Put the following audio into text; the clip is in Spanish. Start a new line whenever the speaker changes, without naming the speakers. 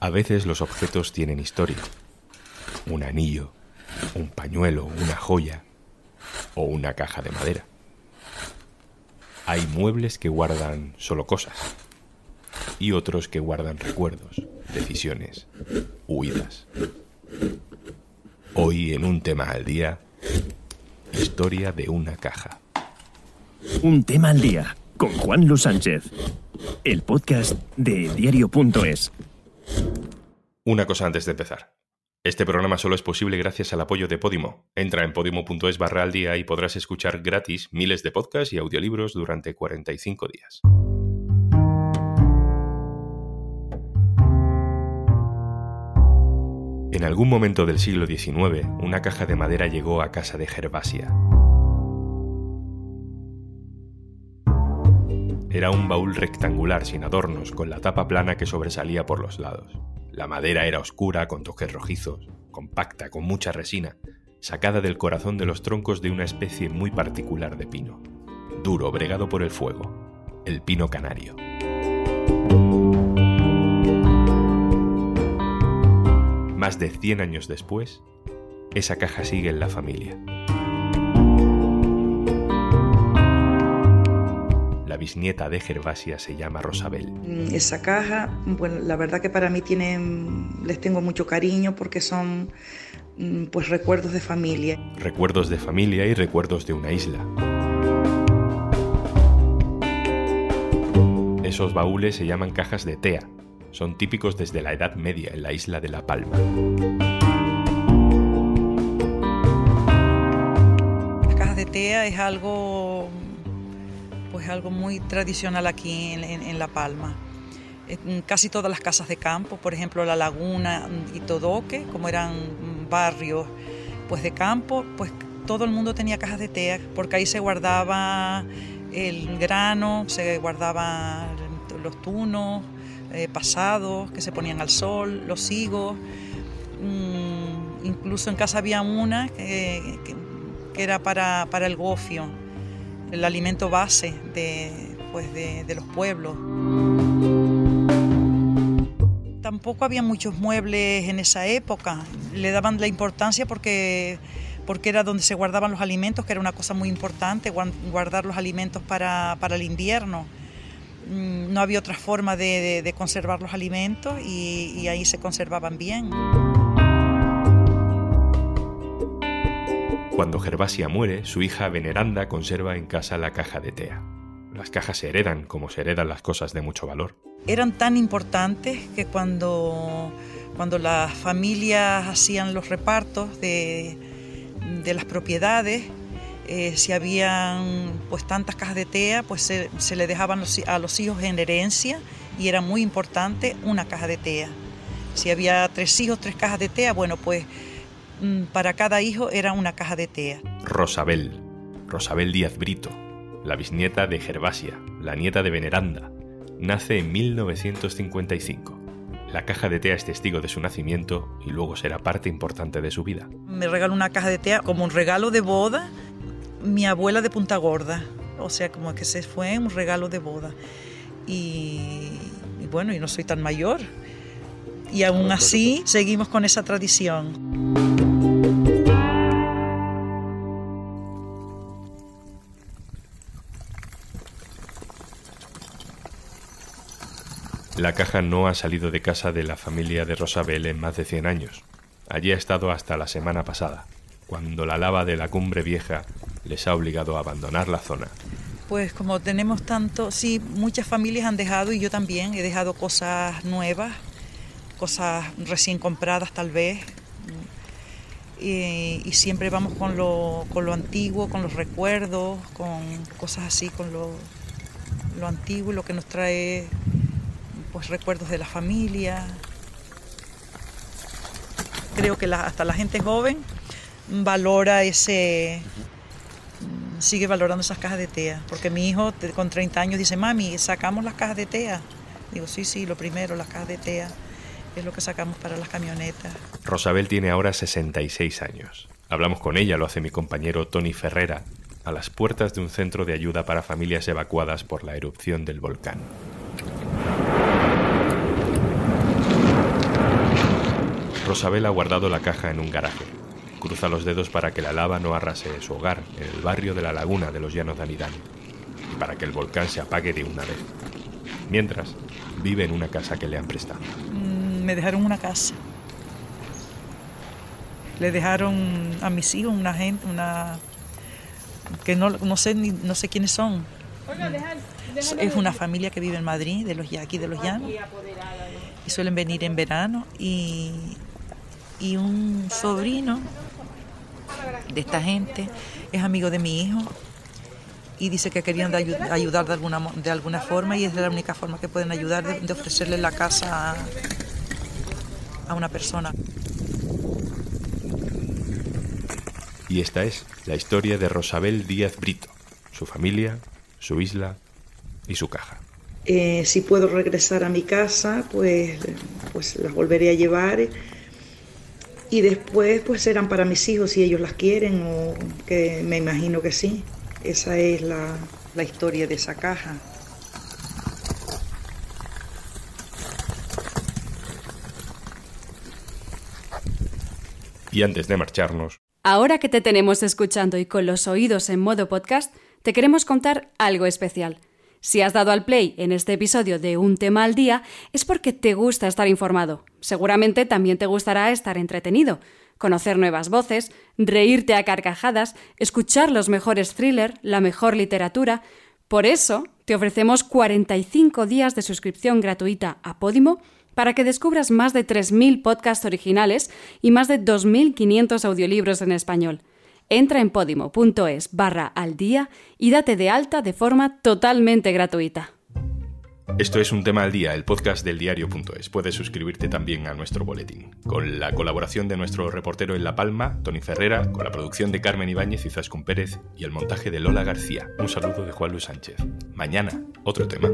A veces los objetos tienen historia. Un anillo, un pañuelo, una joya o una caja de madera. Hay muebles que guardan solo cosas y otros que guardan recuerdos, decisiones, huidas. Hoy en un tema al día, historia de una caja.
Un tema al día con Juan Luis Sánchez, el podcast de diario.es.
Una cosa antes de empezar. Este programa solo es posible gracias al apoyo de Podimo. Entra en podimo.es barra al día y podrás escuchar gratis miles de podcasts y audiolibros durante 45 días. En algún momento del siglo XIX, una caja de madera llegó a casa de Gervasia. Era un baúl rectangular sin adornos, con la tapa plana que sobresalía por los lados. La madera era oscura, con toques rojizos, compacta, con mucha resina, sacada del corazón de los troncos de una especie muy particular de pino, duro, bregado por el fuego, el pino canario. Más de 100 años después, esa caja sigue en la familia. Bisnieta de Gervasia se llama Rosabel.
Mm, esa caja, bueno, la verdad que para mí tienen, les tengo mucho cariño porque son mm, pues recuerdos de familia.
Recuerdos de familia y recuerdos de una isla. Esos baúles se llaman cajas de tea. Son típicos desde la Edad Media en la isla de La Palma.
Las cajas de tea es algo pues algo muy tradicional aquí en, La Palma. casi todas las casas de campo, por ejemplo La Laguna y Todoque, como eran barrios pues de campo, pues todo el mundo tenía cajas de tea, porque ahí se guardaba el grano, se guardaban los tunos eh, pasados que se ponían al sol, los higos. Mm, incluso en casa había una que, era para el gofio el alimento base de, pues de, los pueblos. Tampoco había muchos muebles en esa época, le daban la importancia porque, porque era donde se guardaban los alimentos, que era una cosa muy importante, guardar los alimentos para, el invierno. Mm, no había otra forma de, conservar los alimentos y, y ahí se conservaban bien.
Cuando Gervasia muere, su hija Veneranda conserva en casa la caja de tea. Las cajas se heredan como se heredan las cosas de mucho valor.
Eran tan importantes que cuando, cuando las familias hacían los repartos de, de las propiedades, eh, si habían pues tantas cajas de tea, pues se, se le dejaban a los hijos en herencia y era muy importante una caja de tea. Si había tres hijos, tres cajas de tea, bueno, pues para cada hijo era una caja de tea.
Rosabel, Rosabel Díaz Brito, la bisnieta de Gervasia, la nieta de Veneranda, nace en 1955. La caja de tea es testigo de su nacimiento y luego será parte importante de su vida.
Me regaló una caja de tea como un regalo de boda, mi abuela de Punta Gorda. O sea, como que se fue un regalo de boda. Y, y bueno, y no soy tan mayor. Y aún así seguimos con esa tradición.
La caja no ha salido de casa de la familia de Rosabel en más de 100 años. Allí ha estado hasta la semana pasada, cuando la lava de la cumbre vieja les ha obligado a abandonar la zona.
Pues como tenemos tanto, sí, muchas familias han dejado y yo también he dejado cosas nuevas, cosas recién compradas tal vez. Y, siempre vamos con lo, con lo, antiguo, con los recuerdos, con cosas así, con lo, lo antiguo, lo que nos trae pues recuerdos de la familia. Creo que hasta la gente joven valora ese, mm, sigue valorando esas cajas de tea, porque mi hijo con 30 años dice, mami, sacamos las cajas de tea. Digo, sí, sí, lo primero, las cajas de tea es lo que sacamos para las camionetas.
Rosabel tiene ahora 66 años. Hablamos con ella, lo hace mi compañero Tony Ferrera, a las puertas de un centro de ayuda para familias evacuadas por la erupción del volcán. Rosabel ha guardado la caja en un garaje. Cruza los dedos para que la lava no arrase su hogar en el barrio de la laguna de los llanos de Anidán y para que el volcán se apague de una vez. Mientras, vive en una casa que le han prestado.
Mm, me dejaron una casa. Le dejaron a mis hijos una gente, una que no, no sé ni, no sé quiénes son. Es una familia que vive en Madrid, de los aquí de los llanos. Y suelen venir en verano. Y, y un sobrino de esta gente es amigo de mi hijo y dice que querían ayudar de alguna, de alguna forma y es la única forma que pueden ayudar de, ofrecerle la casa a, a una persona.
Y esta es la historia de Rosabel Díaz Brito, su familia, su isla y su caja.
Eh, si puedo regresar a mi casa, pues, pues las volveré a llevar. Y después, pues serán para mis hijos si ellos las quieren, o que me imagino que sí. Esa es la, la historia de esa caja.
Y antes de marcharnos.
Ahora que te tenemos escuchando y con los oídos en modo podcast, te queremos contar algo especial. Si has dado al play en este episodio de Un tema al día, es porque te gusta estar informado. Seguramente también te gustará estar entretenido conocer nuevas voces, reírte a carcajadas, escuchar los mejores thrillers, la mejor literatura. Por eso, te ofrecemos 45 días de suscripción gratuita a Podimo para que descubras más de 3.000 podcasts originales y más de 2.500 audiolibros en español. Entra en podimo.es barra al día y date de alta de forma totalmente gratuita.
Esto es un tema al día, el podcast del diario.es. Puedes suscribirte también a nuestro boletín. Con la colaboración de nuestro reportero en La Palma, Tony Ferrera, con la producción de Carmen Ibáñez y Zascun Pérez y el montaje de Lola García. Un saludo de Juan Luis Sánchez. Mañana, otro tema.